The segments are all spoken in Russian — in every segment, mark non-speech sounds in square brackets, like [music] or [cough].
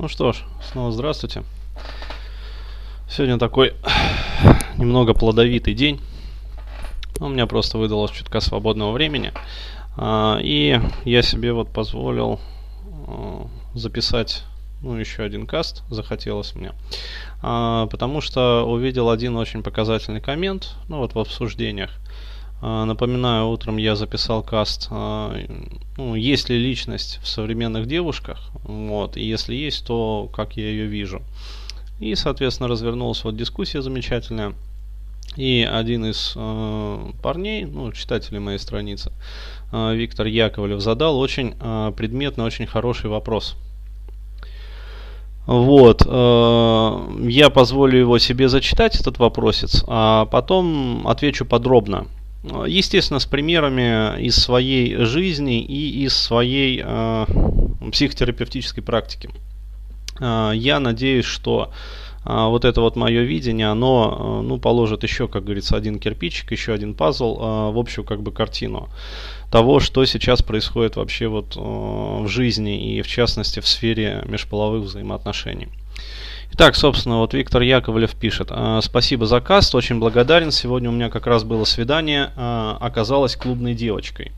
Ну что ж, снова здравствуйте. Сегодня такой [sighs] немного плодовитый день. У меня просто выдалось чутка свободного времени. А, и я себе вот позволил а, записать ну, еще один каст, захотелось мне. А, потому что увидел один очень показательный коммент, ну вот в обсуждениях. А, напоминаю, утром я записал каст, а, ну, есть ли личность в современных девушках, вот, и если есть, то как я ее вижу. И, соответственно, развернулась вот дискуссия замечательная. И один из э, парней, ну, читателей моей страницы, э, Виктор Яковлев, задал очень э, предметный, очень хороший вопрос. Вот, э, я позволю его себе зачитать, этот вопросец, а потом отвечу подробно. Естественно, с примерами из своей жизни и из своей э, психотерапевтической практики. Э, я надеюсь, что э, вот это вот мое видение, оно э, ну, положит еще, как говорится, один кирпичик, еще один пазл э, в общую как бы картину того, что сейчас происходит вообще вот э, в жизни и в частности в сфере межполовых взаимоотношений. Итак, собственно, вот Виктор Яковлев пишет. «А, спасибо за каст, очень благодарен. Сегодня у меня как раз было свидание, а, оказалась клубной девочкой.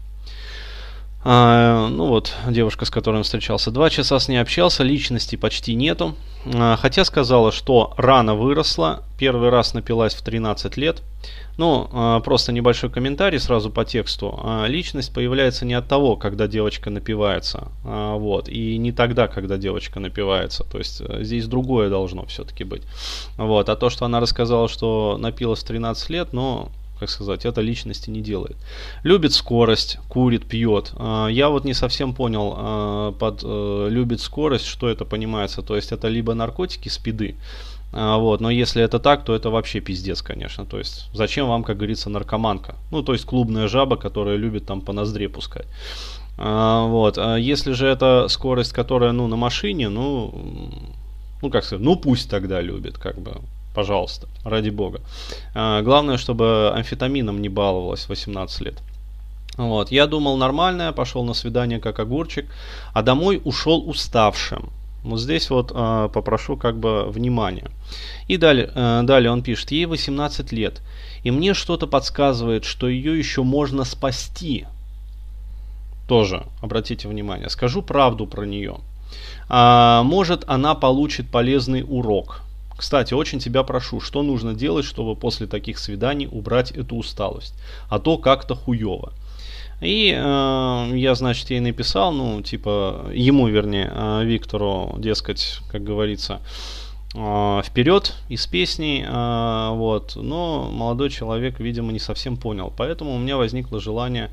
А, ну вот, девушка, с которой он встречался. Два часа с ней общался, личности почти нету. А, хотя сказала, что рано выросла, первый раз напилась в 13 лет. Ну, а, просто небольшой комментарий сразу по тексту. А, личность появляется не от того, когда девочка напивается, а, вот, и не тогда, когда девочка напивается. То есть э, здесь другое должно все-таки быть. Вот, а то, что она рассказала, что напилась в 13 лет, ну, как сказать, это личности не делает. Любит скорость, курит, пьет. А, я вот не совсем понял а, под э, любит скорость, что это понимается. То есть это либо наркотики, спиды, а, вот, но если это так, то это вообще пиздец, конечно. То есть, зачем вам, как говорится, наркоманка? Ну, то есть, клубная жаба, которая любит там по ноздре пускать. Вот, если же это скорость, которая, ну, на машине, ну, ну, как сказать, ну, пусть тогда любит, как бы пожалуйста, ради бога. А, главное, чтобы амфетамином не баловалась 18 лет. Вот, я думал нормально, пошел на свидание как огурчик, а домой ушел уставшим. Вот здесь вот э, попрошу как бы внимания. И далее, э, далее он пишет, ей 18 лет, и мне что-то подсказывает, что ее еще можно спасти. Тоже, обратите внимание, скажу правду про нее. А, может, она получит полезный урок. Кстати, очень тебя прошу, что нужно делать, чтобы после таких свиданий убрать эту усталость? А то как-то хуево. И э, я, значит, ей написал, ну, типа, ему, вернее, э, Виктору, дескать, как говорится, э, вперед из песней, э, вот. Но молодой человек, видимо, не совсем понял. Поэтому у меня возникло желание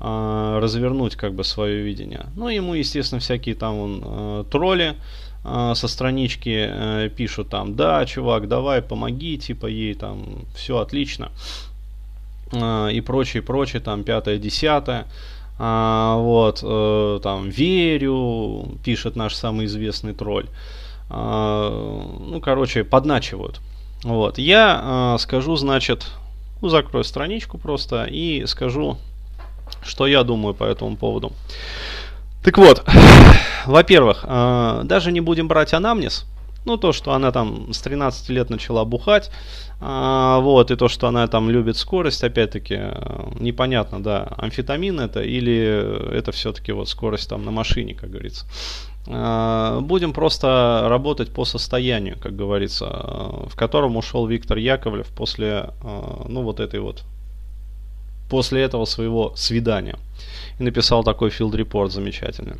э, развернуть, как бы, свое видение. Ну, ему, естественно, всякие там он, э, тролли, а, со странички э, пишут там, да, чувак, давай, помоги, типа ей там, все отлично. Э, и прочее, прочее, там, пятое, десятое. А, вот, э, там, верю, пишет наш самый известный тролль. А, ну, короче, подначивают. Вот, я скажу, значит, ну, закрою страничку просто и скажу, что я думаю по этому поводу. Так вот, [sighs] во-первых, э, даже не будем брать анамнез. Ну, то, что она там с 13 лет начала бухать, э, вот, и то, что она там любит скорость, опять-таки, э, непонятно, да, амфетамин это или это все-таки вот скорость там на машине, как говорится. Будем просто работать по состоянию, как говорится, в котором ушел Виктор Яковлев после, ну, вот этой вот, после этого своего свидания. И написал такой филд-репорт замечательный.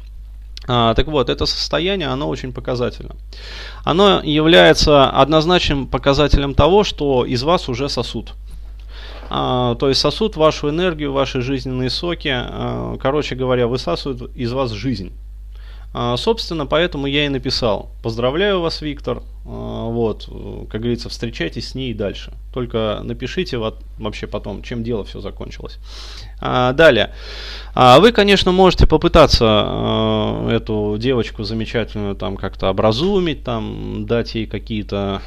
А, так вот, это состояние, оно очень показательно. Оно является однозначным показателем того, что из вас уже сосуд. А, то есть сосуд вашу энергию, ваши жизненные соки, а, короче говоря, высасывают из вас жизнь. А, собственно, поэтому я и написал. Поздравляю вас, Виктор. А, вот, как говорится, встречайтесь с ней дальше. Только напишите вот, вообще потом, чем дело все закончилось. А, далее. Вы, конечно, можете попытаться эту девочку замечательную там как-то образумить, там, дать ей какие-то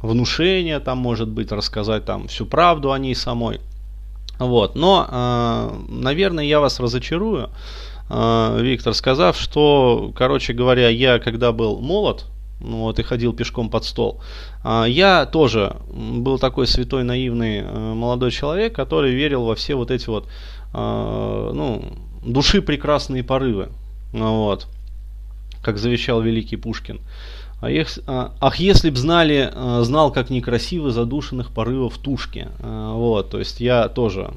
внушения, там, может быть, рассказать там всю правду о ней самой. Вот. Но, наверное, я вас разочарую Виктор, сказав, что, короче говоря, я когда был молод, ну вот и ходил пешком под стол. Я тоже был такой святой наивный молодой человек, который верил во все вот эти вот, ну, души прекрасные порывы. Вот как завещал великий Пушкин. А ах, если б знали, знал, как некрасивы задушенных порывов тушки. Вот, то есть я тоже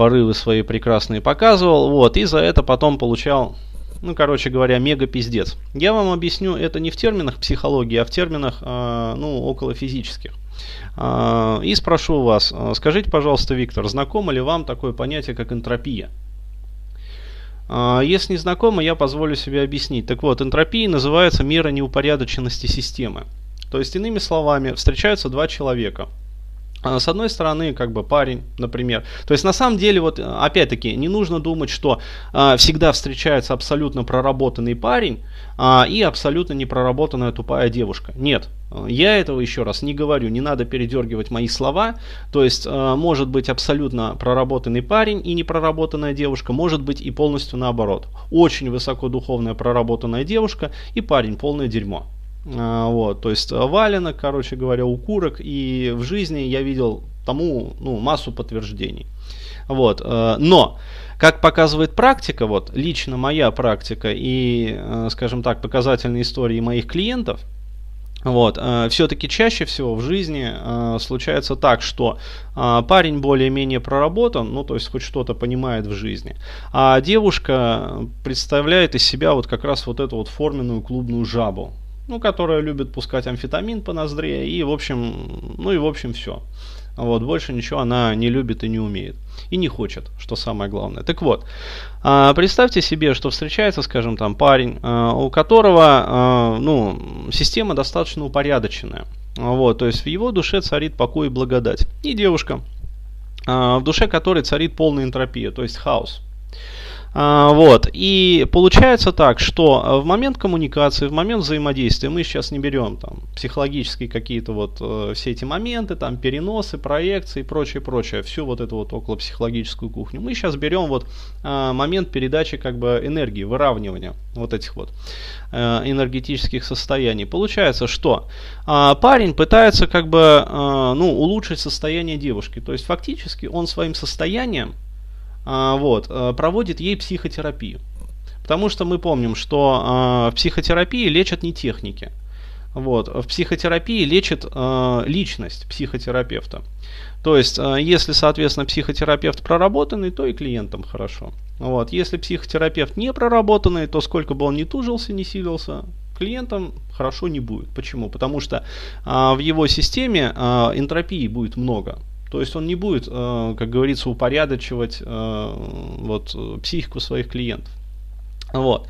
порывы свои прекрасные показывал, вот, и за это потом получал, ну, короче говоря, мега пиздец. Я вам объясню это не в терминах психологии, а в терминах, ну, около физических. И спрошу вас, скажите, пожалуйста, Виктор, знакомо ли вам такое понятие, как энтропия? А, если не знакомо, я позволю себе объяснить. Так вот, энтропия называется мера неупорядоченности системы. То есть, иными словами, встречаются два человека – а, с одной стороны, как бы парень, например. То есть на самом деле, вот опять-таки, не нужно думать, что э, всегда встречается абсолютно проработанный парень э, и абсолютно непроработанная тупая девушка. Нет, я этого еще раз не говорю, не надо передергивать мои слова. То есть э, может быть абсолютно проработанный парень и непроработанная девушка, может быть и полностью наоборот. Очень высокодуховная проработанная девушка и парень полное дерьмо. А, вот, то есть валенок, короче говоря, укурок, и в жизни я видел тому ну, массу подтверждений. Вот, э, но, как показывает практика, вот лично моя практика и, э, скажем так, показательные истории моих клиентов, вот, э, все-таки чаще всего в жизни случается так, что парень более-менее проработан, ну то есть хоть что-то понимает в жизни, а девушка представляет из себя вот как раз вот эту вот форменную клубную жабу, ну, которая любит пускать амфетамин по ноздре, и, в общем, ну и, в общем, все. Вот, больше ничего она не любит и не умеет. И не хочет, что самое главное. Так вот, а, представьте себе, что встречается, скажем, там парень, а, у которого, а, ну, система достаточно упорядоченная. Вот, то есть в его душе царит покой и благодать. И девушка, в душе которой царит полная энтропия, то есть хаос. А, вот. И получается так, что э, в момент коммуникации, в момент взаимодействия, мы сейчас не берем там психологические какие-то вот э, все эти моменты, там переносы, проекции и прочее, прочее, всю вот эту вот около психологическую кухню. Мы сейчас берем вот э, момент передачи как бы энергии, выравнивания вот этих вот э, энергетических состояний. Получается, что э, парень пытается как бы э, ну, улучшить состояние девушки. То есть фактически он своим состоянием вот, э, проводит ей психотерапию. Потому что мы помним, что а, в психотерапии лечат не техники. Вот, в психотерапии лечит э, личность психотерапевта. То есть, если, соответственно, психотерапевт проработанный, то и клиентам хорошо. Вот. Если психотерапевт не проработанный, то сколько бы он ни тужился, ни силился, клиентам хорошо не будет. Почему? Потому что э, в его системе э, энтропии будет много. То есть он не будет, э, как говорится, упорядочивать э, вот, психику своих клиентов. Вот.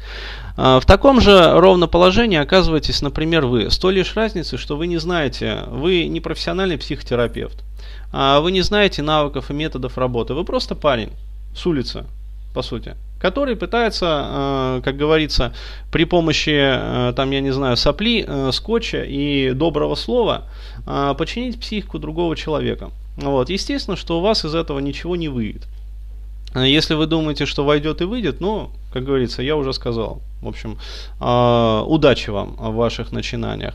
Э, в таком же ровно положении оказываетесь, например, вы. С той лишь разницей, что вы не знаете, вы не профессиональный психотерапевт, а вы не знаете навыков и методов работы. Вы просто парень с улицы, по сути, который пытается, как говорится, при помощи, там, я не знаю, сопли, скотча и доброго слова починить психику другого человека. Вот. Естественно, что у вас из этого ничего не выйдет. А если вы думаете, что войдет и выйдет, ну, как говорится, я уже сказал. В общем, э, удачи вам в ваших начинаниях.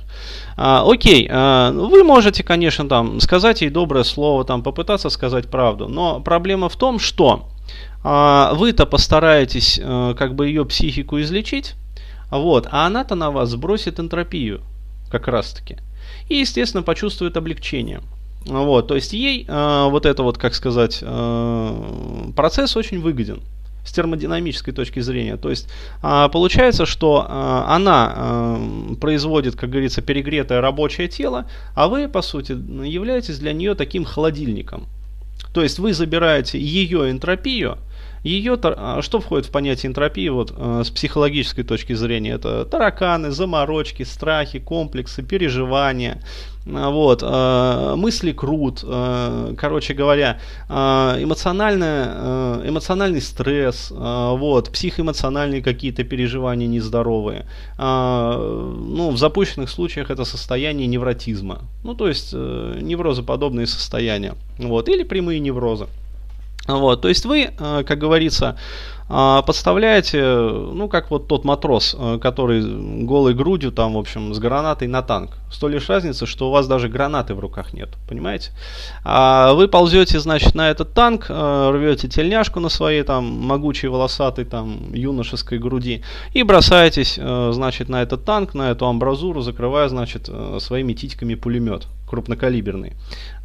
Э, окей, вы можете, конечно, там сказать ей доброе слово, там попытаться сказать правду, но проблема в том, что вы-то постараетесь э, как бы ее психику излечить, вот, а она-то на вас сбросит энтропию, как раз-таки, и, естественно, почувствует облегчение. Вот, то есть ей э, вот это вот, как сказать, э, процесс очень выгоден с термодинамической точки зрения. То есть э, получается, что э, она э, производит, как говорится, перегретое рабочее тело, а вы, по сути, являетесь для нее таким холодильником. То есть вы забираете ее энтропию, ее, а, что входит в понятие энтропии вот, э, с психологической точки зрения? Это тараканы, заморочки, страхи, комплексы, переживания, а, вот, э, мысли крут, э, короче говоря, эмоциональная, эмоциональный стресс, вот, психоэмоциональные какие-то переживания нездоровые. Ну, в запущенных случаях это состояние невротизма. Ну, то есть неврозоподобные состояния. Вот, или прямые неврозы. Вот, то есть вы, э, как говорится, а, подставляете, ну, как вот тот матрос, э, который голой грудью, там, в общем, с гранатой на танк. С той лишь разницы, что у вас даже гранаты в руках нет, понимаете? А вы ползете, значит, на этот танк, э, рвете тельняшку на своей, там, могучей, волосатой, там, юношеской груди и бросаетесь, э, значит, на этот танк, на эту амбразуру, закрывая, значит, своими титьками пулемет крупнокалиберный,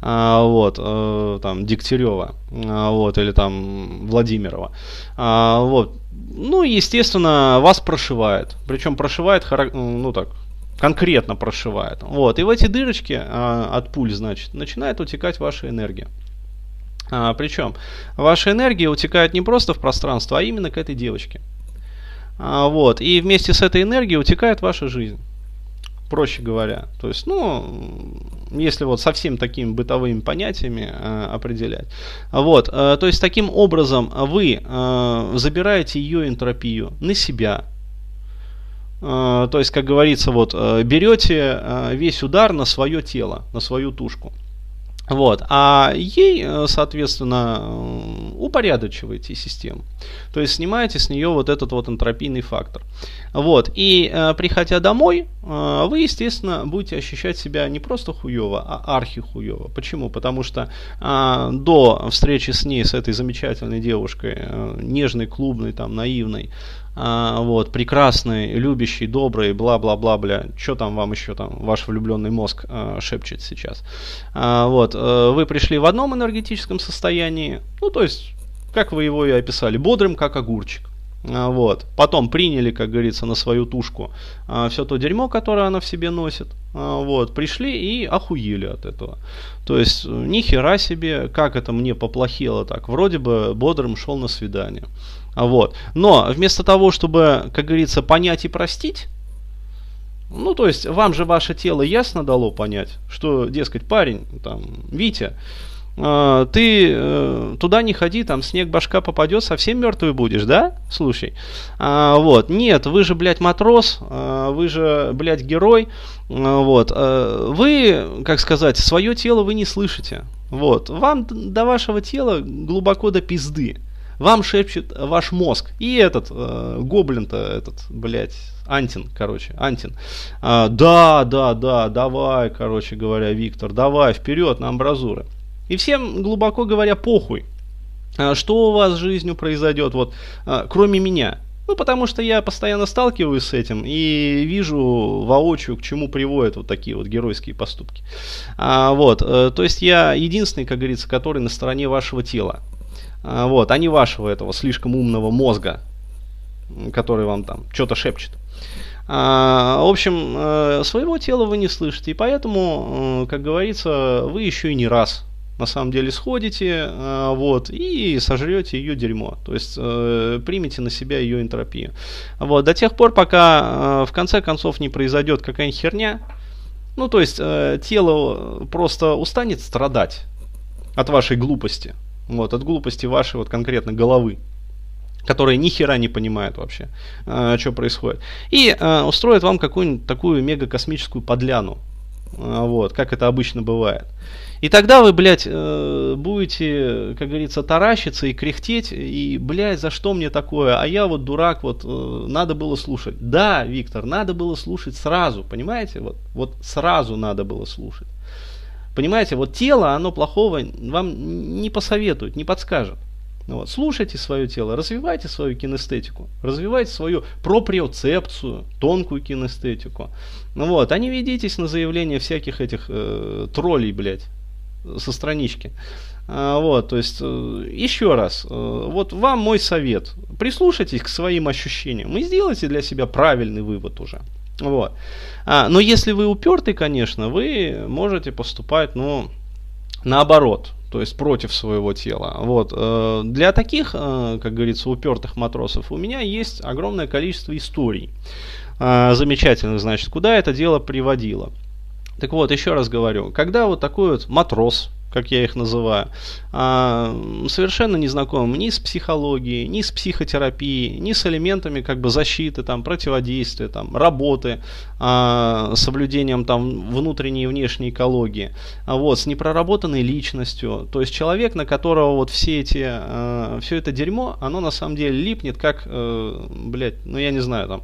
а, вот, а, там, Дегтярева, а, вот, или там Владимирова, а, вот, ну, естественно, вас прошивает, причем прошивает, ну, так, конкретно прошивает, вот, и в эти дырочки а, от пуль, значит, начинает утекать ваша энергия. А, причем ваша энергия утекает не просто в пространство, а именно к этой девочке. А, вот, и вместе с этой энергией утекает ваша жизнь проще говоря. То есть, ну, если вот совсем такими бытовыми понятиями э, определять. Вот, э, то есть таким образом вы э, забираете ее энтропию на себя. Э, то есть, как говорится, вот э, берете э, весь удар на свое тело, на свою тушку. Вот. А ей, э, соответственно, упорядочиваете систему. То есть снимаете с нее вот этот вот энтропийный фактор. Вот. И приходя домой, вы, естественно, будете ощущать себя не просто хуево, а архихуево. Почему? Потому что до встречи с ней, с этой замечательной девушкой, э, нежной, клубной, там, наивной, а, вот, прекрасный, любящий, добрый, бла-бла-бла, бля, что там вам еще там ваш влюбленный мозг а, шепчет сейчас. А, вот, а, вы пришли в одном энергетическом состоянии, ну, то есть, как вы его и описали, бодрым, как огурчик. А, вот. Потом приняли, как говорится, на свою тушку а, все то дерьмо, которое она в себе носит. А, вот. Пришли и охуели от этого. То есть, ни хера себе, как это мне поплохело так. Вроде бы бодрым шел на свидание. Вот. Но вместо того, чтобы, как говорится, понять и простить, ну, то есть, вам же ваше тело ясно дало понять, что, дескать, парень, там, Витя, э, ты э, туда не ходи, там снег башка попадет, совсем мертвый будешь, да? Слушай. А, вот. Нет, вы же, блядь, матрос, а, вы же, блядь, герой. А, вот. А, вы, как сказать, свое тело вы не слышите. Вот. Вам до вашего тела глубоко до пизды вам шепчет ваш мозг. И этот, э, гоблин-то, этот, блядь, Антин, короче, Антин. А, да, да, да, давай, короче говоря, Виктор, давай, вперед на амбразуры. И всем, глубоко говоря, похуй, а, что у вас с жизнью произойдет, вот, а, кроме меня. Ну, потому что я постоянно сталкиваюсь с этим и вижу воочию, к чему приводят вот такие вот геройские поступки. А, вот, э, то есть я единственный, как говорится, который на стороне вашего тела. А, вот, а не вашего этого слишком умного мозга, который вам там что-то шепчет. А, в общем, э, своего тела вы не слышите, и поэтому, э, как говорится, вы еще и не раз на самом деле сходите, э, вот, и сожрете ее дерьмо, то есть примите на себя ее энтропию. Вот, до тех пор, пока в конце концов не произойдет какая-нибудь херня, ну, то есть тело просто устанет страдать от вашей глупости, вот, от глупости вашей вот конкретно головы которая ни хера не понимает вообще, э, что происходит. И э, устроит вам какую-нибудь такую мега-космическую подляну. Э, вот, как это обычно бывает. И тогда вы, блядь, э, будете, как говорится, таращиться и кряхтеть, и, блядь, за что мне такое? А я вот дурак, вот, э, надо было слушать. Да, Виктор, надо было слушать сразу, понимаете? Вот, вот сразу надо было слушать. Понимаете, вот тело, оно плохого вам не посоветует, не подскажет. Ну вот. Слушайте свое тело, развивайте свою кинестетику, развивайте свою проприоцепцию, тонкую кинестетику. Ну вот, а не ведитесь на заявления всяких этих э, троллей, блядь, со странички. А, вот, то есть, э, еще раз, э, вот вам мой совет. Прислушайтесь к своим ощущениям и сделайте для себя правильный вывод уже. Вот. А, но если вы упертый, конечно, вы можете поступать, ну, наоборот, то есть против своего тела. Вот. Э, для таких, э, как говорится, упертых матросов у меня есть огромное количество историй. Э, замечательных, значит, куда это дело приводило. Так вот, еще раз говорю, когда вот такой вот матрос, как я их называю, а, совершенно не знакомым ни с психологией, ни с психотерапией, ни с элементами как бы защиты, там, противодействия, там, работы, а, соблюдением там внутренней и внешней экологии, а вот, с непроработанной личностью, то есть человек, на которого вот все эти, все это дерьмо, оно на самом деле липнет как, а, блядь, ну я не знаю, там,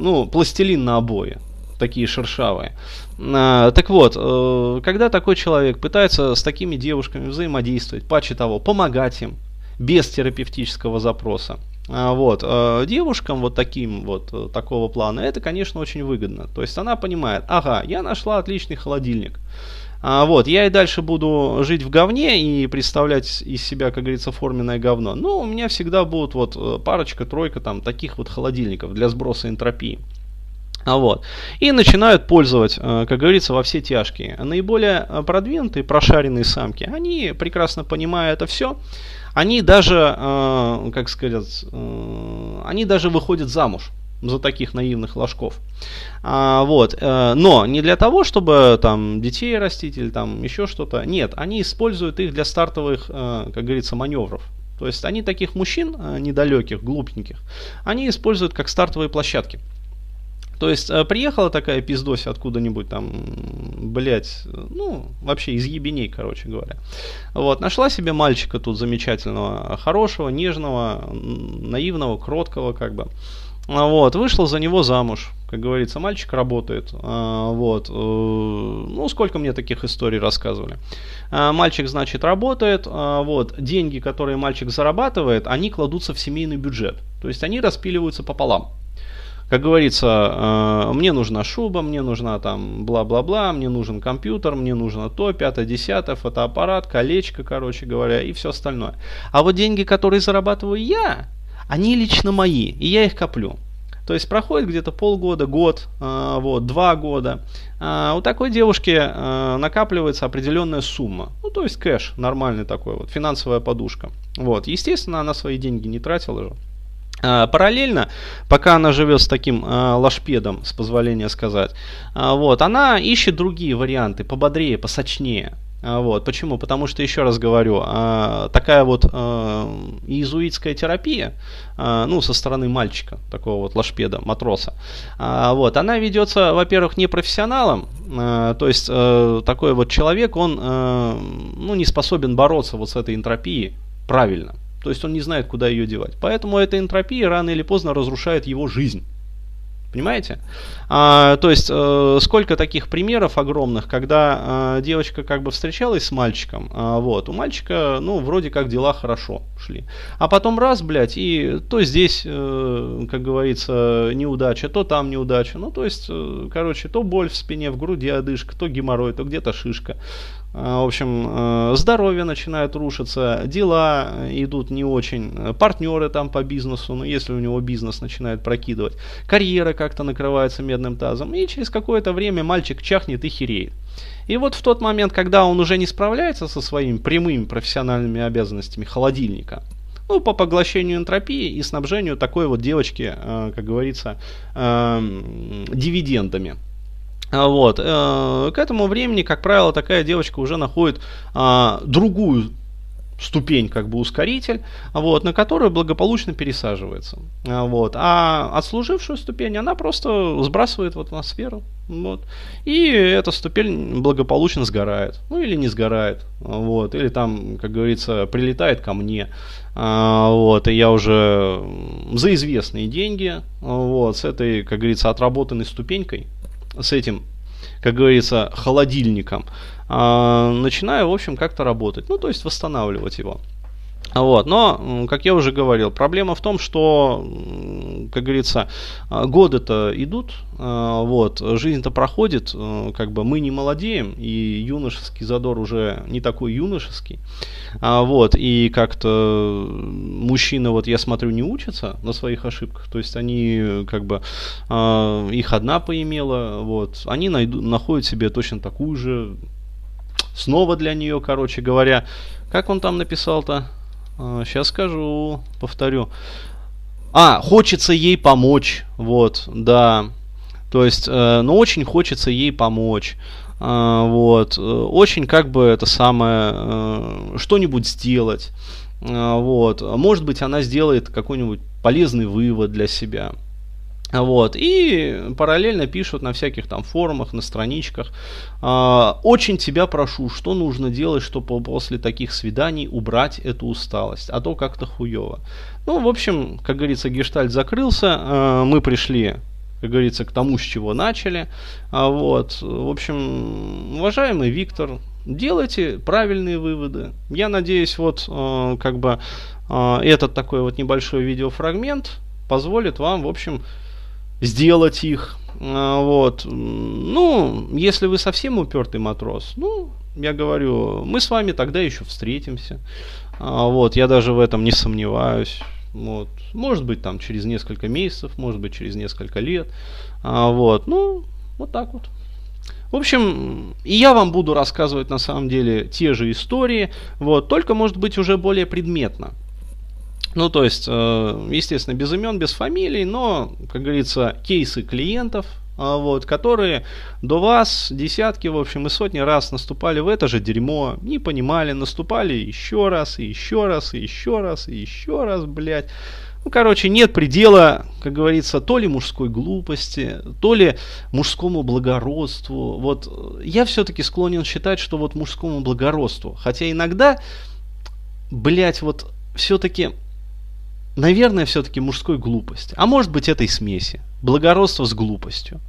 ну, пластилин на обои, такие шершавые. А, так вот, э, когда такой человек пытается с такими девушками взаимодействовать, паче того, помогать им, без терапевтического запроса, а, вот. Э, девушкам вот таким вот э, такого плана это, конечно, очень выгодно. То есть она понимает, ага, я нашла отличный холодильник. А, вот, я и дальше буду жить в говне и представлять из себя, как говорится, форменное говно. Но у меня всегда будут вот парочка, тройка там таких вот холодильников для сброса энтропии. А вот. И начинают пользовать, э, как говорится, во все тяжкие. Наиболее э, продвинутые, прошаренные самки, они прекрасно понимая это все, они даже, э, как сказать, они даже выходят замуж за таких наивных ложков. А, вот. Но не для того, чтобы там детей растить или там еще что-то. Нет, они используют их для стартовых, как говорится, маневров. То есть они таких мужчин недалеких, глупеньких, они используют как стартовые площадки. То есть э, приехала такая пиздося откуда-нибудь там, блять, ну, вообще из ебеней, короче говоря. Вот, нашла себе мальчика тут замечательного, хорошего, нежного, наивного, кроткого, как бы. Вот, вышла за него замуж. Как говорится, мальчик работает. А, вот. Э, ну, сколько мне таких историй рассказывали. Мальчик, значит, работает. Вот. Деньги, которые мальчик зарабатывает, они кладутся в семейный бюджет. То есть они распиливаются пополам как говорится, э, мне нужна шуба, мне нужна там бла-бла-бла, мне нужен компьютер, мне нужно то, пятое, десятое, фотоаппарат, колечко, короче говоря, и все остальное. А вот деньги, которые зарабатываю я, они лично мои, и я их коплю. То есть проходит где-то полгода, год, э, вот, два года. А у такой девушки э, накапливается определенная сумма. Ну, то есть кэш нормальный такой вот, финансовая подушка. Вот, естественно, она свои деньги не тратила параллельно, пока она живет с таким э, лошпедом, с позволения сказать, э, вот, она ищет другие варианты, пободрее, посочнее. Вот. Почему? Потому что, еще раз говорю, такая вот иезуитская терапия, ну, со стороны мальчика, такого вот лошпеда, матроса, вот, она ведется, во-первых, не профессионалом, то есть такой вот человек, он ну, не способен бороться вот с этой энтропией правильно. То есть он не знает, куда ее девать. Поэтому эта энтропия рано или поздно разрушает его жизнь. Понимаете? А, то есть, э, сколько таких примеров огромных, когда э, девочка как бы встречалась с мальчиком, э, вот, у мальчика, ну, вроде как дела хорошо шли. А потом раз, блядь, и то здесь, э, как говорится, неудача, то там неудача. Ну, то есть, э, короче, то боль в спине, в груди одышка, то геморрой, то где-то шишка. Э, в общем, э, здоровье начинает рушиться, дела идут не очень, партнеры там по бизнесу, ну если у него бизнес начинает прокидывать, карьера как-то накрывается медным тазом, и через какое-то время мальчик чахнет и хереет. И вот в тот момент, когда он уже не справляется со своими прямыми профессиональными обязанностями холодильника, ну, по поглощению энтропии и снабжению такой вот девочки, э, как говорится, дивидендами. А, вот. Э, к этому времени, как правило, такая девочка уже находит а, другую ступень, как бы ускоритель, вот, на которую благополучно пересаживается. А, вот. А отслужившую ступень она просто сбрасывает в атмосферу. Вот. И эта ступень благополучно сгорает. Ну или не сгорает. Вот. Или там, как говорится, прилетает ко мне. Вот. И я уже за известные деньги вот, с этой, как говорится, отработанной ступенькой с этим, как говорится, холодильником, а, начинаю, в общем, как-то работать. Ну, то есть восстанавливать его. Вот. Но, как я уже говорил, проблема в том, что, как говорится, а, годы-то идут, а, вот, жизнь-то проходит, а, как бы мы не молодеем, и юношеский задор уже не такой юношеский. Вот, и как-то мужчины, вот я смотрю, не учатся на своих ошибках, то есть они, как бы, их одна поимела, вот, они найду, находят себе точно такую же, снова для нее, короче говоря, как он там написал-то? Сейчас а, скажу, повторю. А, хочется ей помочь, вот, да. То есть, э, ну, очень хочется ей помочь. А, вот. Очень как бы это самое, э, что-нибудь сделать. А, вот. Может быть, она сделает какой-нибудь полезный вывод для себя. Вот, и параллельно пишут на всяких там форумах, на страничках. А, очень тебя прошу, что нужно делать, чтобы после таких свиданий убрать эту усталость, а то как-то хуево. Ну, в общем, как говорится, гештальт закрылся, а, мы пришли как говорится, к тому, с чего начали. А вот, в общем, уважаемый Виктор, делайте правильные выводы. Я надеюсь, вот э, как бы э, этот такой вот небольшой видеофрагмент позволит вам, в общем, сделать их. А, вот. Ну, если вы совсем упертый матрос, ну, я говорю, мы с вами тогда еще встретимся. А, вот, я даже в этом не сомневаюсь. Вот. Может быть, там через несколько месяцев, может быть, через несколько лет. А, вот. Ну, вот так вот. В общем, и я вам буду рассказывать на самом деле те же истории, вот, только может быть уже более предметно. Ну, то есть, э, естественно, без имен, без фамилий, но, как говорится, кейсы клиентов, а, вот, которые до вас десятки, в общем, и сотни раз наступали в это же дерьмо, не понимали, наступали еще раз, и еще раз, и еще раз, и еще раз, блядь. Ну, короче, нет предела, как говорится, то ли мужской глупости, то ли мужскому благородству. Вот я все-таки склонен считать, что вот мужскому благородству. Хотя иногда, блядь, вот все-таки наверное, все-таки мужской глупости. А может быть, этой смеси. Благородство с глупостью.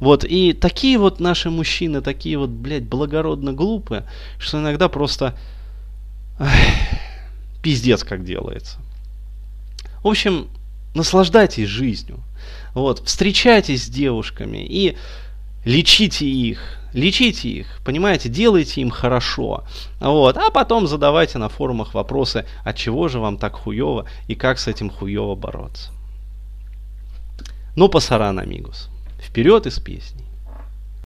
Вот, и такие вот наши мужчины, такие вот, блядь, благородно глупые, что иногда просто эх, пиздец как делается. В общем, наслаждайтесь жизнью. Вот, встречайтесь с девушками и лечите их, лечите их, понимаете, делайте им хорошо. Вот, а потом задавайте на форумах вопросы, от чего же вам так хуево и как с этим хуево бороться. Ну, пасаран, амигус. Вперед из песни.